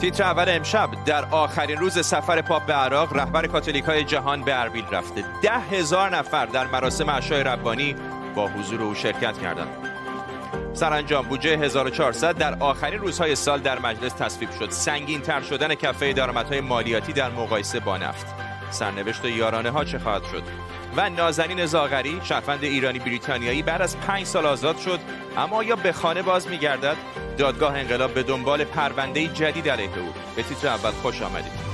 تیتر اول امشب در آخرین روز سفر پاپ به عراق رهبر کاتولیک های جهان به اربیل رفته. ده هزار نفر در مراسم عشای ربانی با حضور او شرکت کردند. سرانجام بودجه 1400 در آخرین روزهای سال در مجلس تصویب شد. سنگین تر شدن کفه درآمدهای مالیاتی در مقایسه با نفت. سرنوشت یارانه ها چه خواهد شد؟ و نازنین زاغری شهروند ایرانی بریتانیایی بعد از پنج سال آزاد شد اما یا به خانه باز میگردد؟ دادگاه انقلاب به دنبال پرونده جدید علیه او. به تیتر اول خوش آمدید.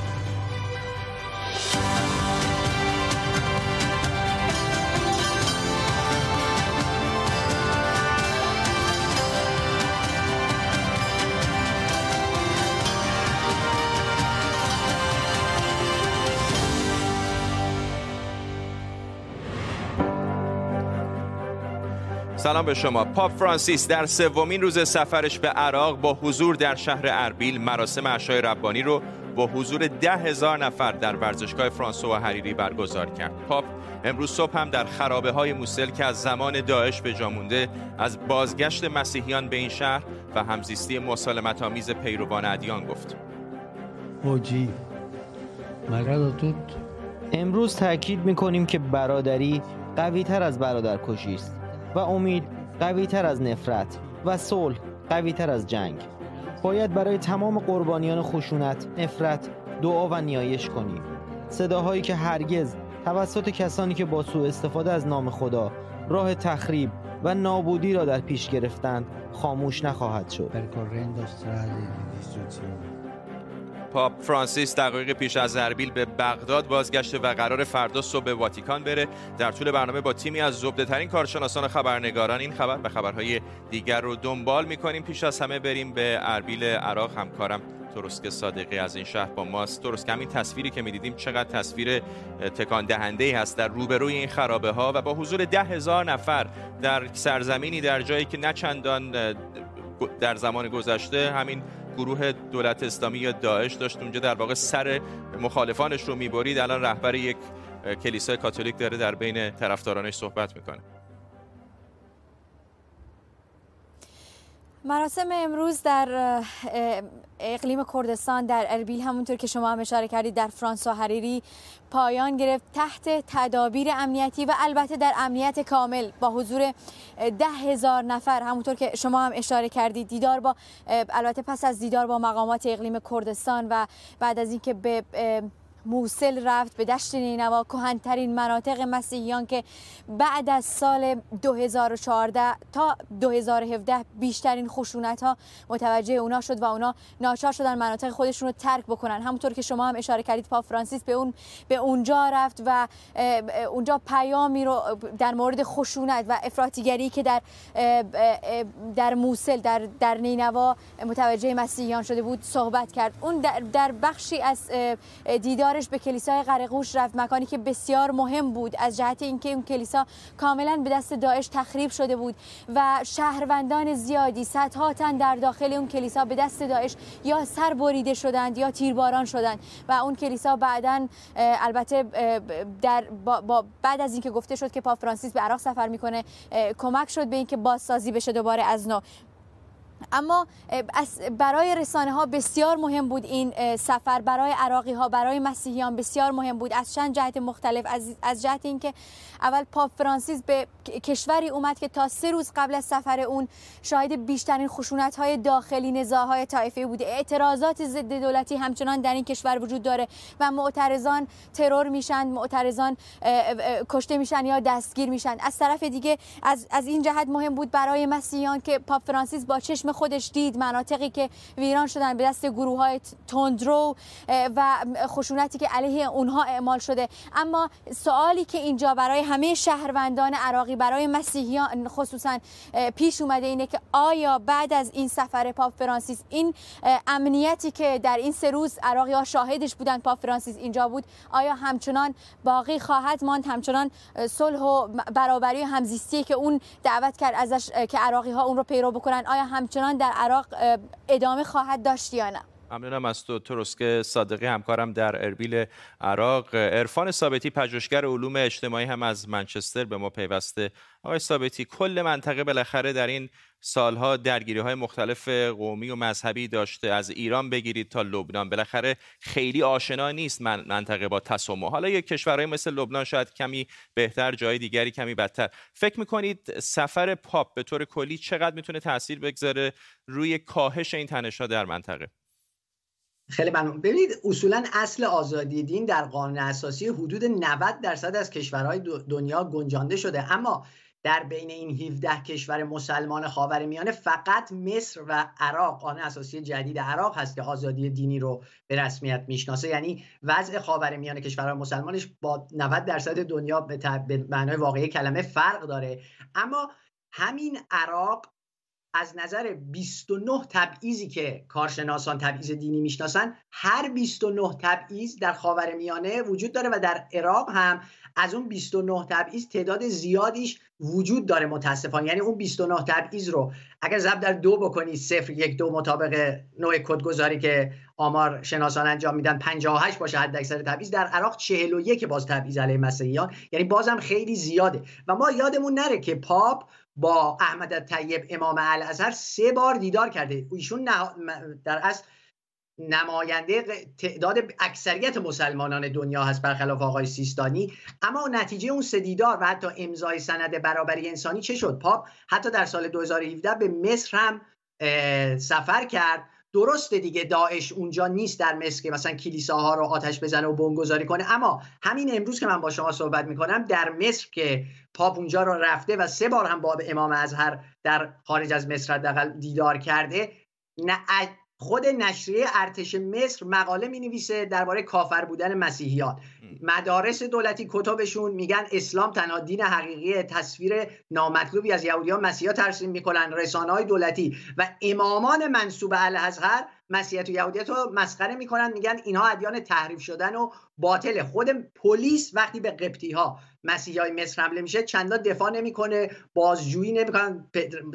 سلام به شما. پاپ فرانسیس در سومین روز سفرش به عراق با حضور در شهر اربیل مراسم عشای ربانی رو با حضور ده هزار نفر در ورزشگاه فرانسوا حریری برگزار کرد. پاپ امروز صبح هم در خرابه های موسل که از زمان داعش به جا مونده از بازگشت مسیحیان به این شهر و همزیستی مسالمت آمیز پیروان ادیان گفت. اوجی امروز تاکید می‌کنیم که برادری قوی تر از برادرکشی است. و امید قوی تر از نفرت و صلح قوی تر از جنگ. باید برای تمام قربانیان خشونت، نفرت، دعا و نیایش کنیم. صداهایی که هرگز توسط کسانی که با سوء استفاده از نام خدا راه تخریب و نابودی را در پیش گرفتند خاموش نخواهد شد. پاپ فرانسیس دقایق پیش از اربیل به بغداد بازگشته و قرار فردا صبح به واتیکان بره. در طول برنامه با تیمی از زبده ترین کارشناسان خبرنگاران این خبر و خبرهای دیگر رو دنبال می‌کنیم. پیش از همه بریم به اربیل عراق. همکارم که صادقی از این شهر با ماست. درست که همین تصویری که می‌دیدیم چقدر تصویر تکان دهنده ای هست در روبروی این خرابه ها و با حضور ده هزار نفر در سرزمینی در جایی که نه چندان در زمان گذشته همین گروه دولت اسلامی یا داعش داشت. اونجا در واقع سر مخالفانش رو می‌برید. الان رهبر یک کلیسای کاتولیک داره در بین طرفدارانش صحبت می‌کنه. مراسم امروز در اقلیم کردستان در اربیل همونطور که شما هم اشاره کردید در فرانس و حریری پایان گرفت تحت تدابیر امنیتی و البته در امنیت کامل با حضور ده هزار نفر. همونطور که شما هم اشاره کردید دیدار با البته پس از دیدار با مقامات اقلیم کردستان و بعد از اینکه به موسل رفت به دشت نینوا کهنترین مناطق مسیحیان که بعد از سال 2014 تا 2017 بیشترین خشونت ها متوجه اونا شد و اونا ناچار شدن مناطق خودشون رو ترک بکنن. همونطور که شما هم اشاره کردید پاپ فرانسیس به اون به اونجا رفت و اونجا پیامی رو در مورد خشونت و افراطیگری که در در موسل در در نینوا متوجه مسیحیان شده بود صحبت کرد. اون در, در بخشی از دیدار به کلیسای قرقوش رفت. مکانی که بسیار مهم بود از جهت اینکه اون کلیسا کاملا به دست داعش تخریب شده بود و شهروندان زیادی صدها تن در داخل اون کلیسا به دست داعش یا سر بریده شدند یا تیرباران شدند و اون کلیسا بعدا البته در با, بعد از اینکه گفته شد که پاپ فرانسیس به عراق سفر می‌کنه کمک شد به اینکه بازسازی بشه دوباره از نو. اما برای رسانه ها بسیار مهم بود این سفر برای عراقی ها برای مسیحیان بسیار مهم بود. از چند جهت مختلف از, جهت اینکه اول پاپ فرانسیس به کشوری اومد که تا سه روز قبل از سفر اون شاهد بیشترین خشونت های داخلی نزاهای طایفه بوده اعتراضات ضد دولتی همچنان در این کشور وجود داره و معترضان ترور میشن معترضان کشته میشن یا دستگیر میشن. از طرف دیگه از, از این جهت مهم بود برای مسیحیان که پاپ فرانسیس با چشم خودش دید مناطقی که ویران شدن به دست گروه های تندرو و خشونتی که علیه اونها اعمال شده. اما سوالی که اینجا برای همه شهروندان عراقی برای مسیحیان خصوصا پیش اومده اینه که آیا بعد از این سفر پاپ فرانسیس این امنیتی که در این سه روز عراقی ها شاهدش بودن پاپ فرانسیس اینجا بود آیا همچنان باقی خواهد ماند؟ همچنان صلح و برابری و همزیستی که اون دعوت کرد ازش که عراقی ها اون رو پیرو بکنن آیا همچنان در عراق ادامه خواهد داشت یا نه. ممنونم از تو تروسک صادقی همکارم در اربیل عراق. عرفان ثابتی پژوهشگر علوم اجتماعی هم از منچستر به ما پیوسته. آقای ثابتی کل منطقه بالاخره در این سالها درگیری های مختلف قومی و مذهبی داشته. از ایران بگیرید تا لبنان. بالاخره خیلی آشنا نیست من منطقه با تسمع. حالا یک کشورهای مثل لبنان شاید کمی بهتر جای دیگری کمی بدتر. فکر می‌کنید سفر پاپ به طور کلی چقدر می‌تونه تاثیر بگذاره روی کاهش این تنشها در منطقه؟ خیلی ممنون. ببینید اصولا اصل آزادی دین در قانون اساسی حدود 90 درصد از کشورهای دنیا گنجانده شده. اما در بین این 17 کشور مسلمان خاورمیانه فقط مصر و عراق قانون اساسی جدید عراق هست که آزادی دینی رو به رسمیت می‌شناسه. یعنی وضع خاورمیانه کشورهای مسلمانش با 90 درصد دنیا به معنای واقعی کلمه فرق داره. اما همین عراق از نظر 29 تبعیضی که کارشناسان تبعیض دینی می‌شناسن هر 29 تبعیض در خاورمیانه وجود داره و در عراق هم از اون 29 تبعیض تعداد زیادیش وجود داره متاسفانه. یعنی اون 29 تبعیض رو اگر ضرب در دو بکنی صفر یک دو مطابق نوع کدگذاری که آمار شناسان انجام میدن 58 باشه حد اکثر تبعیض. در عراق 41 باز تبعیض علیه مسیحیان. یعنی بازم خیلی زیاده. و ما یادمون نره که پاپ با احمد طیب امام الازهر سه بار دیدار کرده. ایشون در اصل نماینده تعداد اکثریت مسلمانان دنیا هست برخلاف آقای سیستانی. اما نتیجه اون سه دیدار و حتی امضای سند برابری انسانی چه شد؟ پاپ حتی در سال 2017 به مصر هم سفر کرد. درسته دیگه داعش اونجا نیست در مصر که مثلا کلیساها رو آتش بزنه و بمبگذاری کنه. اما همین امروز که من با شما صحبت می‌کنم در مصر که پاپ اونجا رو رفته و سه بار هم با امام ازهر در خارج از مصر دیدار کرده نه خود نشریه ارتش مصر مقاله می نویسه درباره کافر بودن مسیحیان. مدارس دولتی کتابشون میگن اسلام تنها دین حقیقی تصویر نامطلوبی از یهودیان مسیحا ترسیم می‌کنن رسانه های دولتی و امامان منصوب الازهر مسیحیت و یهودیت رو مسخره می‌کنن میگن اینها ادیان تحریف شدن و باطل. خود پلیس وقتی به قبطی ها مسیحی های مصر حمله میشه چندان دفاع نمی‌کنه بازجویی نمی‌کنن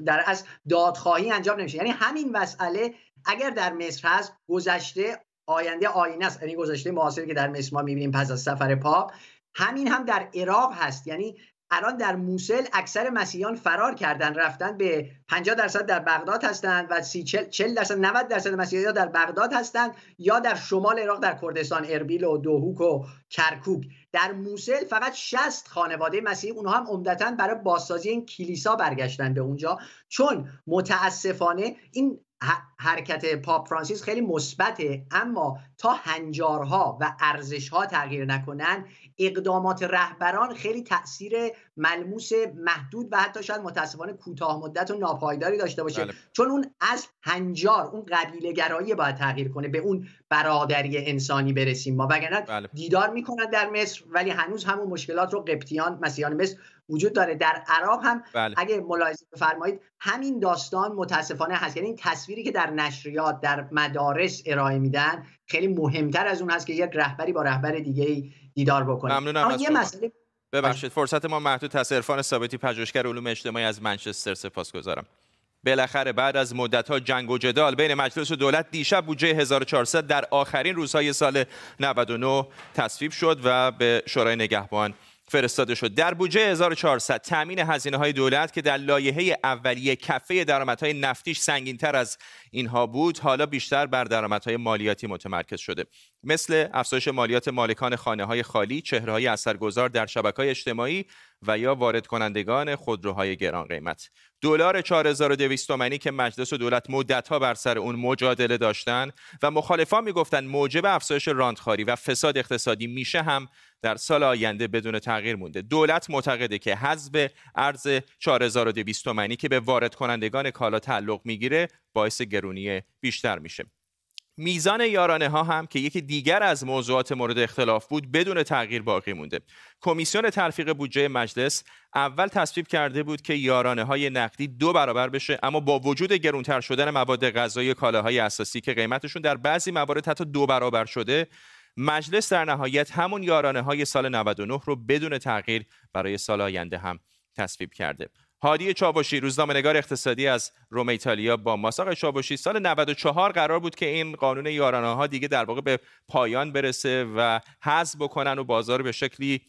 در از دادخواهی انجام نمیشه. یعنی همین مسئله اگر در مصر هست گذشته آینده آینه است. یعنی گذشته معاصری که در مصر ما می‌بینیم پس از سفر پاپ همین هم در عراق هست. یعنی الان در موسل اکثر مسیحیان فرار کردن رفتن به 50 درصد در بغداد هستند و 40 درصد 90 درصد مسیحیان در بغداد هستند یا در شمال عراق در کردستان اربیل و دوهوک و کرکوک. در موسل فقط 60 خانواده مسیحی اونها هم عمدتا برای بازسازی این کلیسا برگشتن به اونجا. چون متاسفانه این حرکت پاپ فرانسیس خیلی مثبته اما تا هنجارها و ارزشها تغییر نکنن اقدامات رهبران خیلی تاثیر ملموس محدود و حتی شاید متاسفانه کوتاه مدت و ناپایداری داشته باشه بله. چون اون از هنجار اون قبیله گرایی باید تغییر کنه به اون برادری انسانی برسیم ما وگرنه بله. دیدار می‌کنن در مصر ولی هنوز همون مشکلات رو قبطیان مسیحیان مصر وجود داره در عراق هم بله. اگه ملاحظه بفرمایید همین داستان متاسفانه هست یعنی این تصویری که در نشریات در مدارس ارائه میدن خیلی مهمتر از اون هست که یک رهبری با رهبر دیگه دیدار بکنه ممنونم یه مسئله ببخشید فرصت ما محدود هست عرفان ثابتی پژوهشگر علوم اجتماعی از منچستر سپاسگزارم. بالاخره بعد از مدتها جنگ و جدال بین مجلس و دولت دیشب بودجه 1400 در آخرین روزهای سال 99 تصویب شد و به شورای نگهبان فرستاده شد. در بودجه 1400 تامین هزینه های دولت که در لایحه اولیه کفه درآمدهای نفتیش تر از اینها بود حالا بیشتر بر درآمدهای مالیاتی متمرکز شده. مثل افزایش مالیات مالکان خانه های خالی چهره های اثرگذار در شبکه های اجتماعی و یا وارد کنندگان خودروهای گران قیمت. دلار 4200 تومانی که مجلس و دولت مدتها بر سر اون مجادله داشتن و مخالفان می‌گفتند موجب افزایش راندخاری و فساد اقتصادی میشه هم در سال آینده بدون تغییر مونده. دولت معتقده که حذف ارز 4200 تومانی که به وارد کنندگان کالا تعلق می‌گیره باعث گرونی بیشتر میشه. میزان یارانه ها هم که یکی دیگر از موضوعات مورد اختلاف بود بدون تغییر باقی مونده. کمیسیون تلفیق بودجه مجلس اول تصویب کرده بود که یارانه های نقدی دو برابر بشه اما با وجود گرونتر شدن مواد غذایی کالاهای اساسی که قیمتشون در بعضی موارد حتی دو برابر شده مجلس در نهایت همون یارانه های سال 99 رو بدون تغییر برای سال آینده هم تصویب کرده. هادی چاوشی روزنامه‌نگار اقتصادی از روم ایتالیا با ماست. آقای چاوشی سال 94 قرار بود که این قانون یارانه ها دیگه در واقع به پایان برسه و حذف بکنن و بازار به شکلی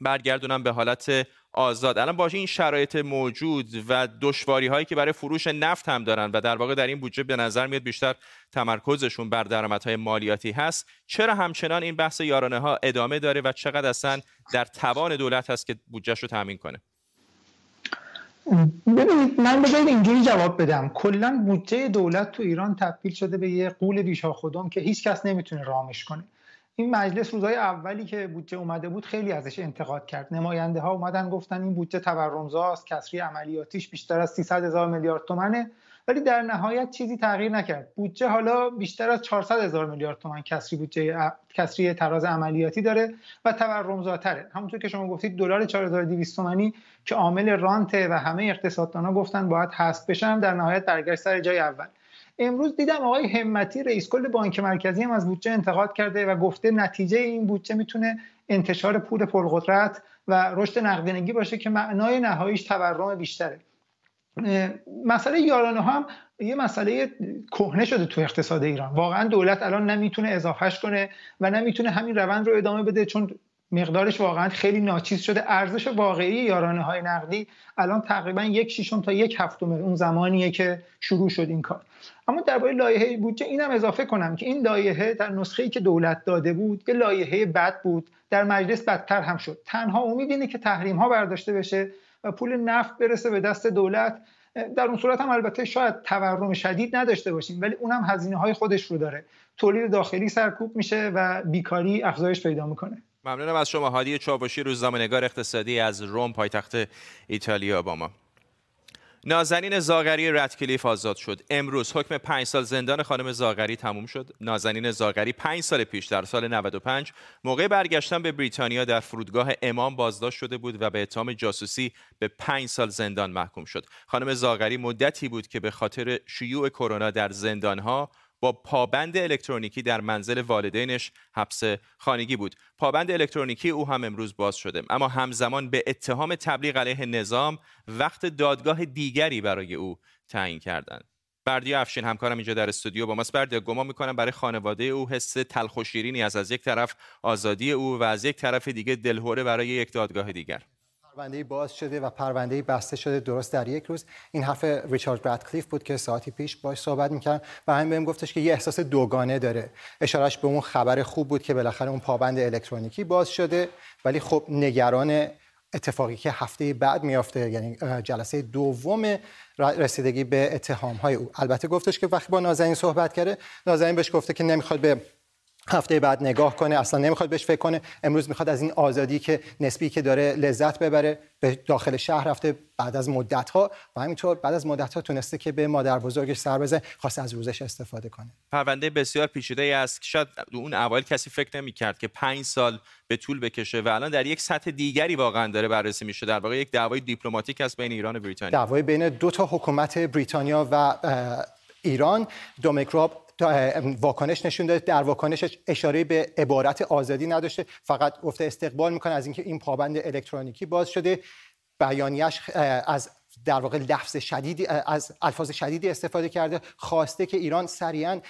برگردونن به حالت آزاد. الان با این شرایط موجود و دشواری هایی که برای فروش نفت هم دارن و در واقع در این بودجه به نظر میاد بیشتر تمرکزشون بر درآمدهای مالیاتی هست چرا همچنان این بحث یارانه ها ادامه داره و چقدر اصلا در توان دولت هست که بودجهش رو تامین کنه؟ ببینید من بذارید اینجوری جواب بدم. کلا بودجه دولت تو ایران تبدیل شده به یه قول بیشا خودم که هیچ کس نمی‌تونه رامش کنه. این مجلس روزهای اولی که بودجه اومده بود خیلی ازش انتقاد کرد. نماینده ها اومدن گفتن این بودجه تورمزاست کسری عملیاتیش بیشتر از 300 هزار میلیارد تومنه. ولی در نهایت چیزی تغییر نکرد. بودجه حالا بیشتر از 400 هزار میلیارد تومان کسری بودجه کسری تراز عملیاتی داره و تورمزاتره. همونطور که شما گفتید دلار 4200 تومانی که عامل رانته و همه اقتصاددانا گفتن باید حذف بشن در نهایت برگشت سر جای اول. امروز دیدم آقای همتی رئیس کل بانک مرکزی هم از بودجه انتقاد کرده و گفته نتیجه این بودجه می‌تونه انتشار پول پرقدرت و رشد نقدینگی باشه که معنای نهاییش تورم بیشتره. مسئله یارانه ها هم یه مسئله کهنه شده تو اقتصاد ایران. واقعا دولت الان نمی‌تونه اضافهش کنه و نمی‌تونه همین روند رو ادامه بده چون مقدارش واقعا خیلی ناچیز شده. ارزش واقعی یارانه های نقدی الان تقریبا یک شیشم تا یک هفتم اون زمانیه که شروع شد این کار. اما درباره لایحه بودجه اینم اضافه کنم که این لایحه در نسخه‌ای که دولت داده بود یه لایحه بد بود. در مجلس بدتر هم شد. تنها امید اینه که تحریم ها برداشته بشه و پول نفت برسه به دست دولت در اون صورت هم البته شاید تورم شدید نداشته باشیم ولی اونم هزینه های خودش رو داره. تولید داخلی سرکوب میشه و بیکاری افزایش پیدا می‌کنه. ممنونم از شما. هادی چاوشی روزنامه‌نگار اقتصادی از روم پایتخت ایتالیا با ما. نازنین زاغری ردکلیف آزاد شد. امروز حکم پنج سال زندان خانم زاغری تموم شد. نازنین زاغری پنج سال پیش در سال 95 موقع برگشتن به بریتانیا در فرودگاه امام بازداشت شده بود و به اتهام جاسوسی به پنج سال زندان محکوم شد. خانم زاغری مدتی بود که به خاطر شیوع کرونا در زندانها با پابند الکترونیکی در منزل والدینش حبس خانگی بود. پابند الکترونیکی او هم امروز باز شده. اما همزمان به اتهام تبلیغ علیه نظام وقت دادگاه دیگری برای او تعیین کردند. بردیا افشین همکارم اینجا در استودیو با ماست. بردیا گمان می‌کنم برای خانواده او حس تلخ و شیرینی از از یک طرف آزادی او و از یک طرف دیگه دلهوره برای یک دادگاه دیگر. پرونده باز شده و پرونده بسته شده درست در یک روز. این حرف ریچارد برادکلیف بود که ساعتی پیش باش صحبت می‌کرد و همین بهم گفتش که یه احساس دوگانه داره. اشارش به اون خبر خوب بود که بالاخره اون پابند الکترونیکی باز شده. ولی خب نگران اتفاقی که هفته بعد میافته یعنی جلسه دوم رسیدگی به اتهام های او. البته گفتش که وقتی با نازنین صحبت کرده نازنین بهش گفته که نمی‌خواد به هفته بعد نگاه کنه اصلا نمی‌خواد بهش فکر کنه. امروز می‌خواد از این آزادی که نسبی که داره لذت ببره به داخل شهر رفته بعد از مدت ها و همینطور بعد از مدت ها تونسته که به مادر بزرگش سر بزنه خواسته از روزش استفاده کنه. پرونده بسیار پیچیده ای است. شاید اون اول کسی فکر نمی‌کرد که پنج سال به طول بکشه و الان در یک سطح دیگری واقعا داره بررسی میشه. در واقع یک دعوای دیپلماتیک است بین ایران و بریتانیا. دعوای بین دو تا حکومت بریتانیا و ایران. دومیکراب واکنش نشون داده. در واکنشش اشاره به عبارت آزادی نداشته. فقط گفته استقبال می‌کنه. از اینکه این پابند الکترونیکی باز شده. بیانیش از در واقع لفظ شدیدی از الفاظ شدیدی استفاده کرده. خواسته که ایران سریعا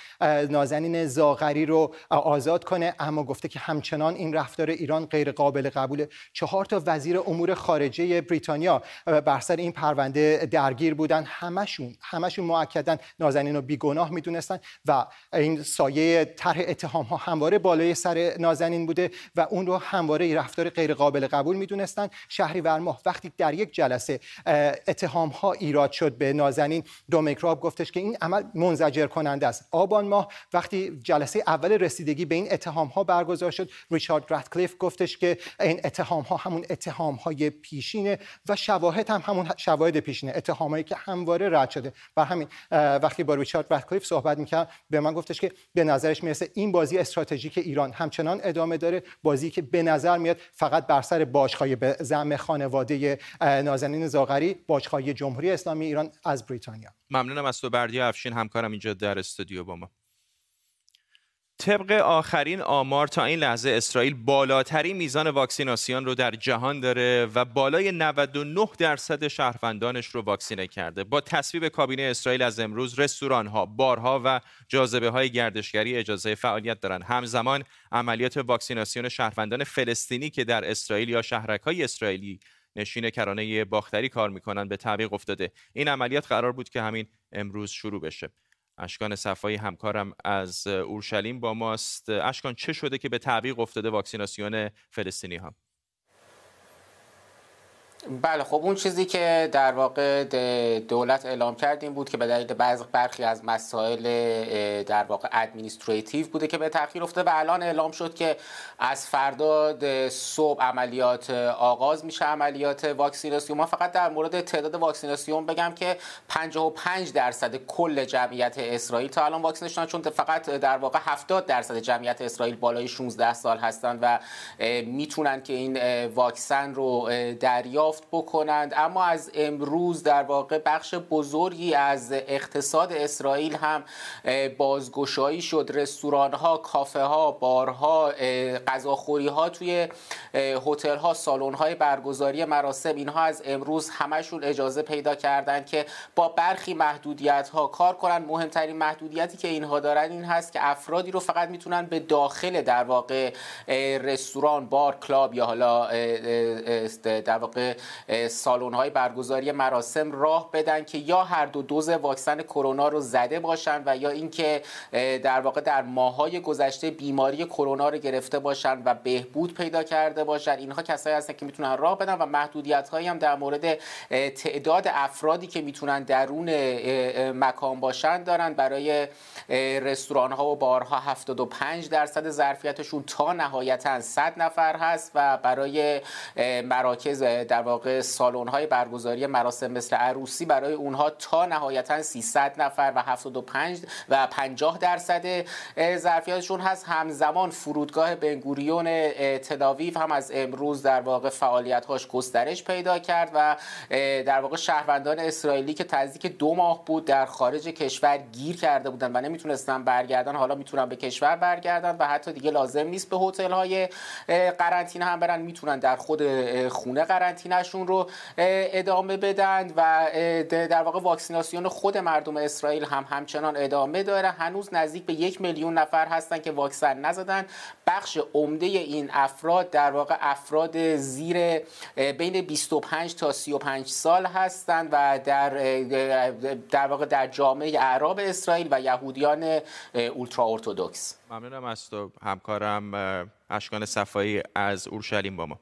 نازنین زاغری رو آزاد کنه اما گفته که همچنان این رفتار ایران غیر قابل قبوله چهار تا وزیر امور خارجه بریتانیا بر سر این پرونده درگیر بودن. همشون همشون مؤکدا نازنین رو بیگناه می‌دونستن و این سایه طرح اتهام ها همواره بالای سر نازنین بوده و اون رو همواره رفتار غیر قابل قبول می‌دونستن. شهری ماه وقتی در یک جلسه اتهام ها ایراد شد به نازنین. دومیکراب گفتش که این عمل منزجر کننده است. آبان ماه وقتی جلسه اول رسیدگی به این اتهام ها برگزار شد ریچارد راتکلیف گفتش که این اتهام ها همون اتهام های پیشینه و شواهد هم همون شواهد پیشینه اتهامایی که همواره رد شده. و همین وقتی با ریچارد راتکلیف صحبت می‌کرد به من گفتش که به نظرش می‌رسه این بازی استراتژیک ایران همچنان ادامه داره. بازی که به نظر میاد فقط بر سر باشخای به زعم خانواده نازنین زاغری باشگاهی جمهوری اسلامی ایران از بریتانیا. ممنونم از تو بردیا افشین. همکارم اینجا در استودیو با ما. طبق آخرین آمار تا این لحظه اسرائیل بالاترین میزان واکسیناسیون رو در جهان داره و بالای 99 درصد شهروندانش رو واکسینه کرده. با تصویب کابینه اسرائیل از امروز رستوران ها بارها و جاذبه های گردشگری اجازه فعالیت دارند همزمان عملیات واکسیناسیون شهروندان فلسطینی که در اسرائیل یا شهرک های اسرائیلی نشین کرانه باختری کار می‌کنن به تعویق افتاده. این عملیات قرار بود که همین امروز شروع بشه. اشکان صفایی همکارم از اورشلیم با ماست. اشکان چه شده که به تعویق افتاده واکسیناسیون فلسطینی ها بله خب اون چیزی که در واقع دولت اعلام کرد این بود که به دلیل بعض برخی از مسائل در واقع ادمنستریتیو بوده که به تاخیر افتاده و الان اعلام شد که از فردا صبح عملیات آغاز میشه عملیات واکسیناسیون. ما فقط در مورد تعداد واکسیناسیون بگم که 55 درصد کل جمعیت اسرائیل تا الان واکسینه شدن چون فقط در واقع 70 درصد جمعیت اسرائیل بالای 16 سال هستند و می‌تونن که این واکسن رو دریافت دریافت بکنند. اما از امروز در واقع بخش بزرگی از اقتصاد اسرائیل هم بازگشایی شد. رستوران ها کافه ها بارها غذاخوری ها توی هتل ها سالن های برگزاری مراسم. اینها از امروز همشون اجازه پیدا کردند که با برخی محدودیت ها کار کنند. مهمترین محدودیتی که اینها دارن این هست که افرادی رو فقط می‌تونن به داخل در واقع رستوران بار کلاب یا حالا در واقع سالن های برگزاری مراسم راه بدن که یا هر دو دوز واکسن کرونا رو زده باشن و یا اینکه در واقع در ماهای گذشته بیماری کرونا رو گرفته باشن و بهبود پیدا کرده باشن. اینها کسایی هستن که می‌تونن راه بدن و محدودیت هایی هم در مورد تعداد افرادی که می‌تونن درون مکان باشن دارن. برای رستوران ها و بارها 75 درصد ظرفیتشون تا نهایتا 100 نفر هست و برای مراکز در واقع سالن های برگزاری مراسم مثل عروسی برای اونها تا نهایتا 300 نفر و 75 و 50 درصد ظرفیتشون هست. همزمان فرودگاه بنگوریون تلاویو هم از امروز در واقع فعالیت هاش گسترش پیدا کرد و در واقع شهروندان اسرائیلی که نزدیک دو ماه بود در خارج کشور گیر کرده بودن و نمی‌تونستن برگردن حالا می‌تونن به کشور برگردن و حتی دیگه لازم نیست به هتل های قرنطینه هم برن. می‌تونن در خود خونه قرنطینهشون رو ادامه بدن و در واقع واکسیناسیون خود مردم اسرائیل هم همچنان ادامه داره. هنوز نزدیک به یک میلیون نفر هستن که واکسن نزدن. بخش عمده این افراد در واقع افراد زیر بین 25 تا 35 سال هستند و در در واقع در جامعه اعراب اسرائیل و یهودیان اولترا ارتودکس ممنونم از تو همکارم اشکان صفایی از اورشلیم با ما.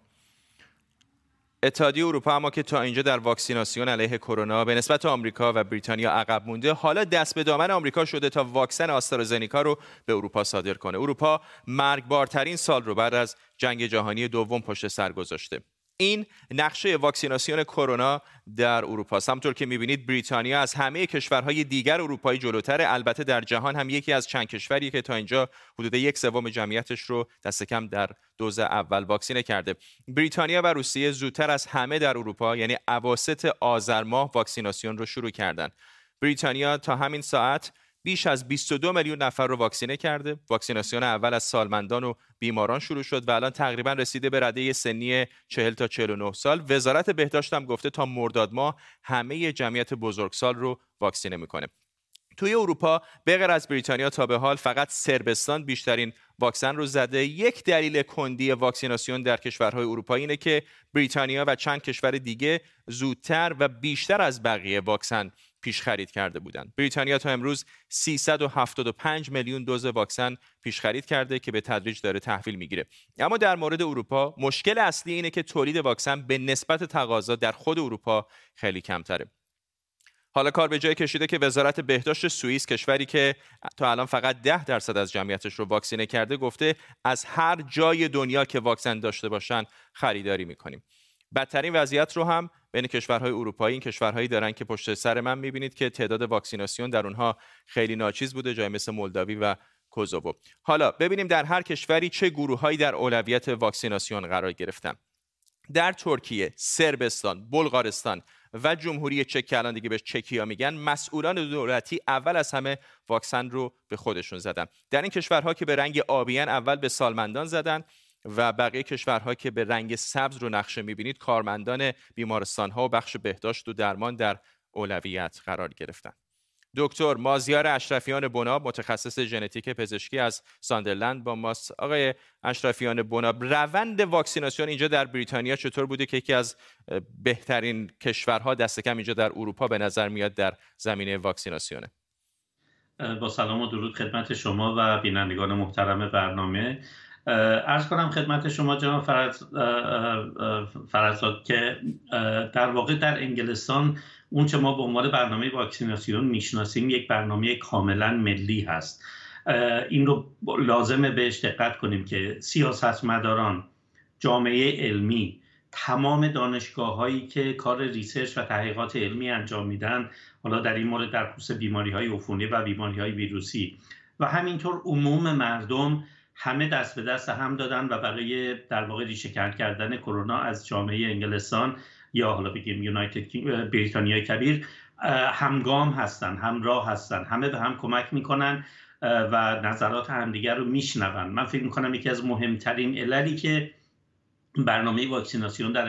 اتحادیه اروپا اما که تا اینجا در واکسیناسیون علیه کرونا به نسبت آمریکا و بریتانیا عقب مونده حالا دست به دامن آمریکا شده تا واکسن آسترازنیکا رو به اروپا صادر کنه. اروپا مرگبارترین سال رو بعد از جنگ جهانی دوم پشت سر گذاشته. این نقشه واکسیناسیون کرونا در اروپا است. همطور که می‌بینید بریتانیا از همه کشورهای دیگر اروپایی جلوتر البته در جهان هم یکی از چند کشوری که تا اینجا حدود یک سوم جمعیتش رو دست کم در دوز اول واکسینه کرده. بریتانیا و روسیه زودتر از همه در اروپا یعنی اواسط آذر ماه واکسیناسیون رو شروع کردند بریتانیا تا همین ساعت بیش از 22 میلیون نفر رو واکسینه کرده. واکسیناسیون اول از سالمندان و بیماران شروع شد و الان تقریبا رسیده به رده سنی 40 تا 49 سال. وزارت بهداشت هم گفته تا مرداد ماه همه جمعیت بزرگسال رو واکسینه می‌کنه. توی اروپا بغیر از بریتانیا تا به حال فقط سربستان بیشترین واکسن رو زده. یک دلیل کندی واکسیناسیون در کشورهای اروپایی اینه که بریتانیا و چند کشور دیگه زودتر و بیشتر از بقیه واکسن پیش خرید کرده بودند. بریتانیا تا امروز 375 میلیون دوز واکسن پیش خرید کرده که به تدریج داره تحویل می‌گیره. اما در مورد اروپا مشکل اصلی اینه که تولید واکسن به نسبت تقاضا در خود اروپا خیلی کمتره. حالا کار به جای کشیده که وزارت بهداشت سوئیس کشوری که تا الان فقط 10 درصد از جمعیتش رو واکسینه کرده گفته از هر جای دنیا که واکسن داشته باشن خریداری می‌کنیم. بدترین وضعیت رو هم بین کشورهای اروپایی این کشورهایی دارن که پشت سر من می‌بینید که تعداد واکسیناسیون در اونها خیلی ناچیز بوده جای مثل مولداوی و کوزوو. حالا ببینیم در هر کشوری چه گروههایی در اولویت واکسیناسیون قرار گرفتن. در ترکیه، سربستان، بلغارستان و جمهوری چک که الان دیگه بهش چکیا میگن مسئولان دولتی اول از همه واکسن رو به خودشون زدن. در این کشورها که به رنگ آبیان اول به سالمندان زدن و بقیه کشورها که به رنگ سبز رو نقشه می‌بینید کارمندان بیمارستان ها و بخش بهداشت و درمان در اولویت قرار گرفتن. دکتر مازیار اشرفیان بناب متخصص ژنتیک پزشکی از ساندرلند با ماست. آقای اشرفیان بناب روند واکسیناسیون اینجا در بریتانیا چطور بوده که یکی از بهترین کشورها دست کم اینجا در اروپا به نظر میاد در زمینه واکسیناسیونه؟ با سلام و درود خدمت شما و بینندگان محترم برنامه. ارز کنم خدمت شما جناب فرز، فرزاد که در واقع در انگلستان اون چه ما به عنوان برنامه واکسیناسیون می‌شناسیم یک برنامه کاملا ملی هست. این رو لازمه بهش دقت کنیم که سیاستمداران جامعه علمی تمام دانشگاه هایی که کار ریسرچ و تحقیقات علمی انجام میدن حالا در این مورد در خصوص بیماری های عفونی و بیماری های ویروسی و همینطور عموم مردم همه دست به دست هم دادن و برای در واقع ریشه کردن کرونا از جامعه انگلستان یا حالا بگیم یونایتد بریتانیای کبیر همگام هستن همراه هستن همه به هم کمک می‌کنن و نظرات همدیگر رو میشنون. من فکر می‌کنم یکی از مهمترین عللی که برنامه واکسیناسیون در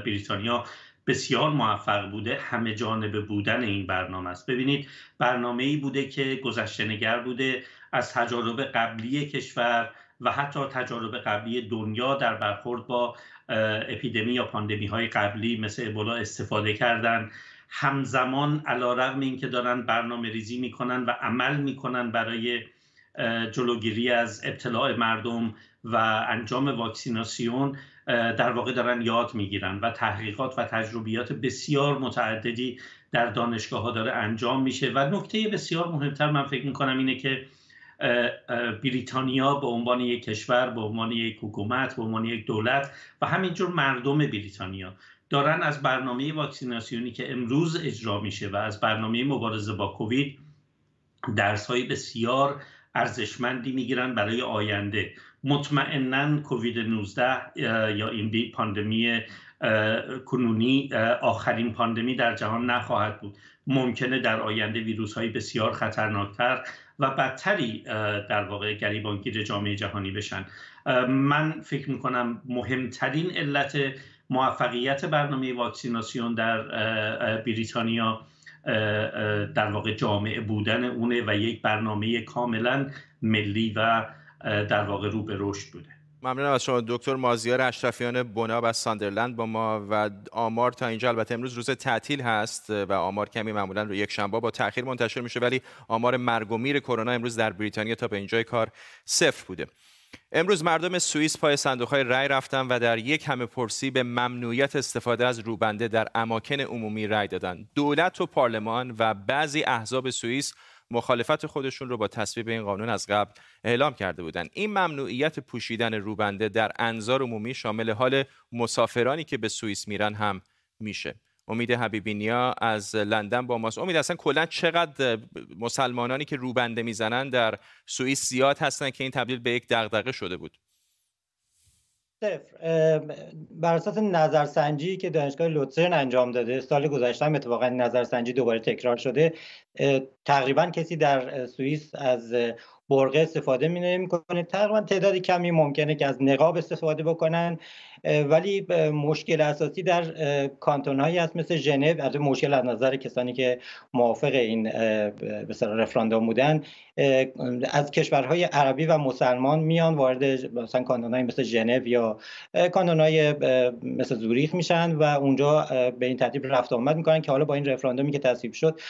بریتانیا بسیار موفق بوده همه جانبه بودن این برنامه است. ببینید برنامه ای بوده که گذشته نگر بوده از تجارب قبلی کشور و حتی تجارب قبلی دنیا در برخورد با اپیدمی یا پاندمی های قبلی مثل ابولا استفاده کردن. همزمان علا رقم این که دارن برنامه ریزی می‌کنن و عمل می‌کنن برای جلوگیری از ابتلاع مردم و انجام واکسیناسیون در واقع دارن یاد می‌گیرن و تحقیقات و تجربیات بسیار متعددی در دانشگاه ها داره انجام میشه. و نکته بسیار مهمتر من فکر می‌کنم اینه که بریتانیا به عنوان یک کشور به عنوان یک حکومت به عنوان یک دولت و همینجور مردم بریتانیا. دارن از برنامه واکسیناسیونی که امروز اجرا میشه و از برنامه مبارزه با کووید درس های بسیار ارزشمندی می‌گیرن برای آینده. مطمئنا کووید 19 یا این پاندمی کنونی آخرین پاندمی در جهان نخواهد بود. ممکنه در آینده ویروس های بسیار خطرناکتر و بدتری در واقع گریبانگیر جامعه جهانی بشن. من فکر می‌کنم مهمترین علت موفقیت برنامه واکسیناسیون در بریتانیا در واقع جامعه بودن اونه و یک برنامه کاملا ملی و در واقع رو به رشد بوده. ممنونم از شما دکتر مازیار اشرفیان بناب از ساندرلند با ما و آمار تا اینجا. البته امروز روز تعطیل هست و آمار کمی معمولا رو یک شنبه با تاخیر منتشر میشه ولی آمار مرگ و میر کرونا امروز در بریتانیا تا به اینجای کار صفر بوده. امروز مردم سوئیس پای صندوقهای رای رفتن و در یک همه پرسی به ممنوعیت استفاده از روبنده در اماکن عمومی رای دادن. دولت و پارلمان و بعضی احزاب سوئیس مخالفت خودشون رو با تصویب این قانون از قبل اعلام کرده بودند این ممنوعیت پوشیدن روبنده در انظار عمومی شامل حال مسافرانی که به سوئیس میرن هم میشه. امید حبیبینیا از لندن با ماست. امید اصلا کلا چقدر مسلمانانی که روبنده می‌زنن در سوئیس زیاد هستن که این تبدیل به یک دغدغه شده بود؟ صفر. بر اساس نظرسنجی که دانشگاه لوتسرن انجام داده سال گذشته هم اتفاقا نظرسنجی دوباره تکرار شده. تقریبا کسی در سوئیس از برقه استفاده می تقریبا تعدادی کمی ممکنه که از نقاب استفاده بکنن. ولی مشکل اساسی در کانتون هایی هست مثل ژنو. از مشکل از نظر کسانی که موافق این به رفراندوم بودن از کشورهای عربی و مسلمان میان وارد مثلا کانتون مثل ژنو یا کانتون های مثل زوریخ میشن و اونجا به این ترتیب رفت آمد می‌کنن که حالا با این رفراندومی که تصویب شد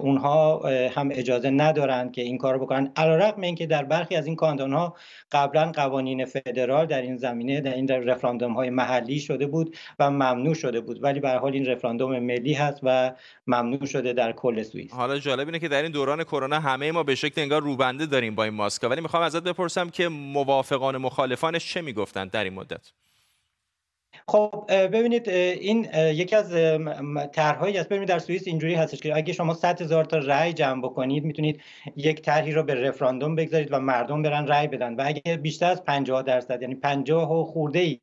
اونها هم اجازه ندارن که این کارو بکنن. علیرغم اینکه در برخی از این کانتون ها قبلا قوانین فدرال در این زمینه در این رفراندوم های محلی شده بود و ممنوع شده بود. ولی به حال این رفراندوم ملی هست و ممنوع شده در کل سوئیس. حالا جالب اینه که در این دوران کرونا همه ما به شکل انگار روبنده داریم با این ماسکا. ولی می‌خوام ازت بپرسم که موافقان مخالفانش چه می‌گفتند در این مدت؟ خب ببینید این یکی از طرحهایی است ببینید در سوئیس اینجوری هستش که اگه شما 100 هزار تا رأی جمع بکنید می‌تونید یک طرحی رو به رفراندوم بگذارید و مردم برن رأی بدن. و اگه بیشتر از 50 درصد یعنی 50 و خورده ای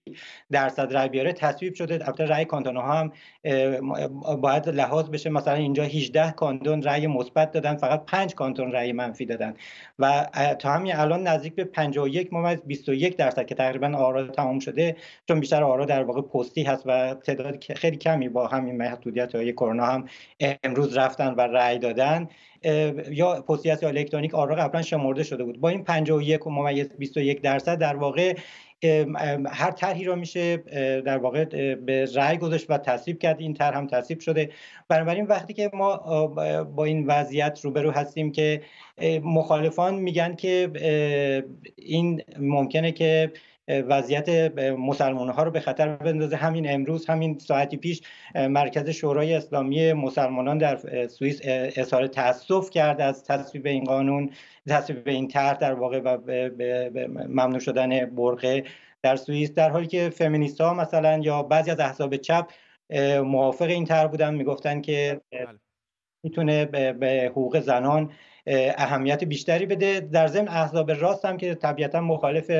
درصد رأی بیاره تصویب شده. البته رأی کانتون ها هم باید لحاظ بشه. مثلا اینجا 18 کانتون رأی مثبت دادن فقط 5 کانتون رأی منفی دادن. و تا همین الان نزدیک به 51 ممیز 21 درصد که تقریبا آرا تمام شده چون بیشتر آرا در واقع پستی هست و تعداد خیلی کمی با همین محدودیت های کرونا هم امروز رفتن و رأی دادن. یا پستی هست یا الکترونیک آرا قبلا شمرده شده بود. با این 51 ممیز 21 درصد در واقع هر طرحی را میشه در واقع به رأی گذاشت و تصویب کرد. این طرح هم تصویب شده. بنابراین وقتی که ما با این وضعیت روبرو هستیم که مخالفان میگن که این ممکنه که وضعیت مسلمان ها رو به خطر بندازه همین امروز همین ساعتی پیش مرکز شورای اسلامی مسلمانان در سوئیس اظهار تاسف کرد از تصویب این قانون تصویب این طرح در واقع و ممنوع شدن برقه در سوئیس در حالی که فمینیست ها مثلا یا بعضی از احزاب چپ موافق این طرح بودن می‌گفتن که بله. می‌تونه به حقوق زنان اهمیت بیشتری بده. در ضمن احزاب راست هم که طبیعتا مخالف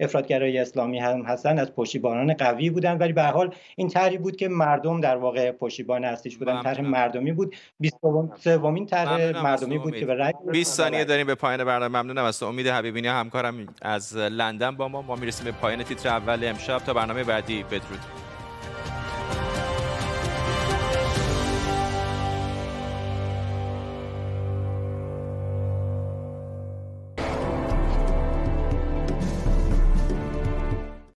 افرادگرای اسلامی هم هستن از پشتیبانان قوی بودن. ولی به حال این طرحی بود که مردم در واقع پشتیبان اصلیش بودن. طرح مردمی بود. 23 طرح مردمی بود که به رأی 20 ثانیه داریم به پایان برنامه. ممنونم از امید حبیبینی همکارم از لندن با ما. ما می‌رسیم به پایان تیتر اول امشب. تا برنامه بعدی بدرود.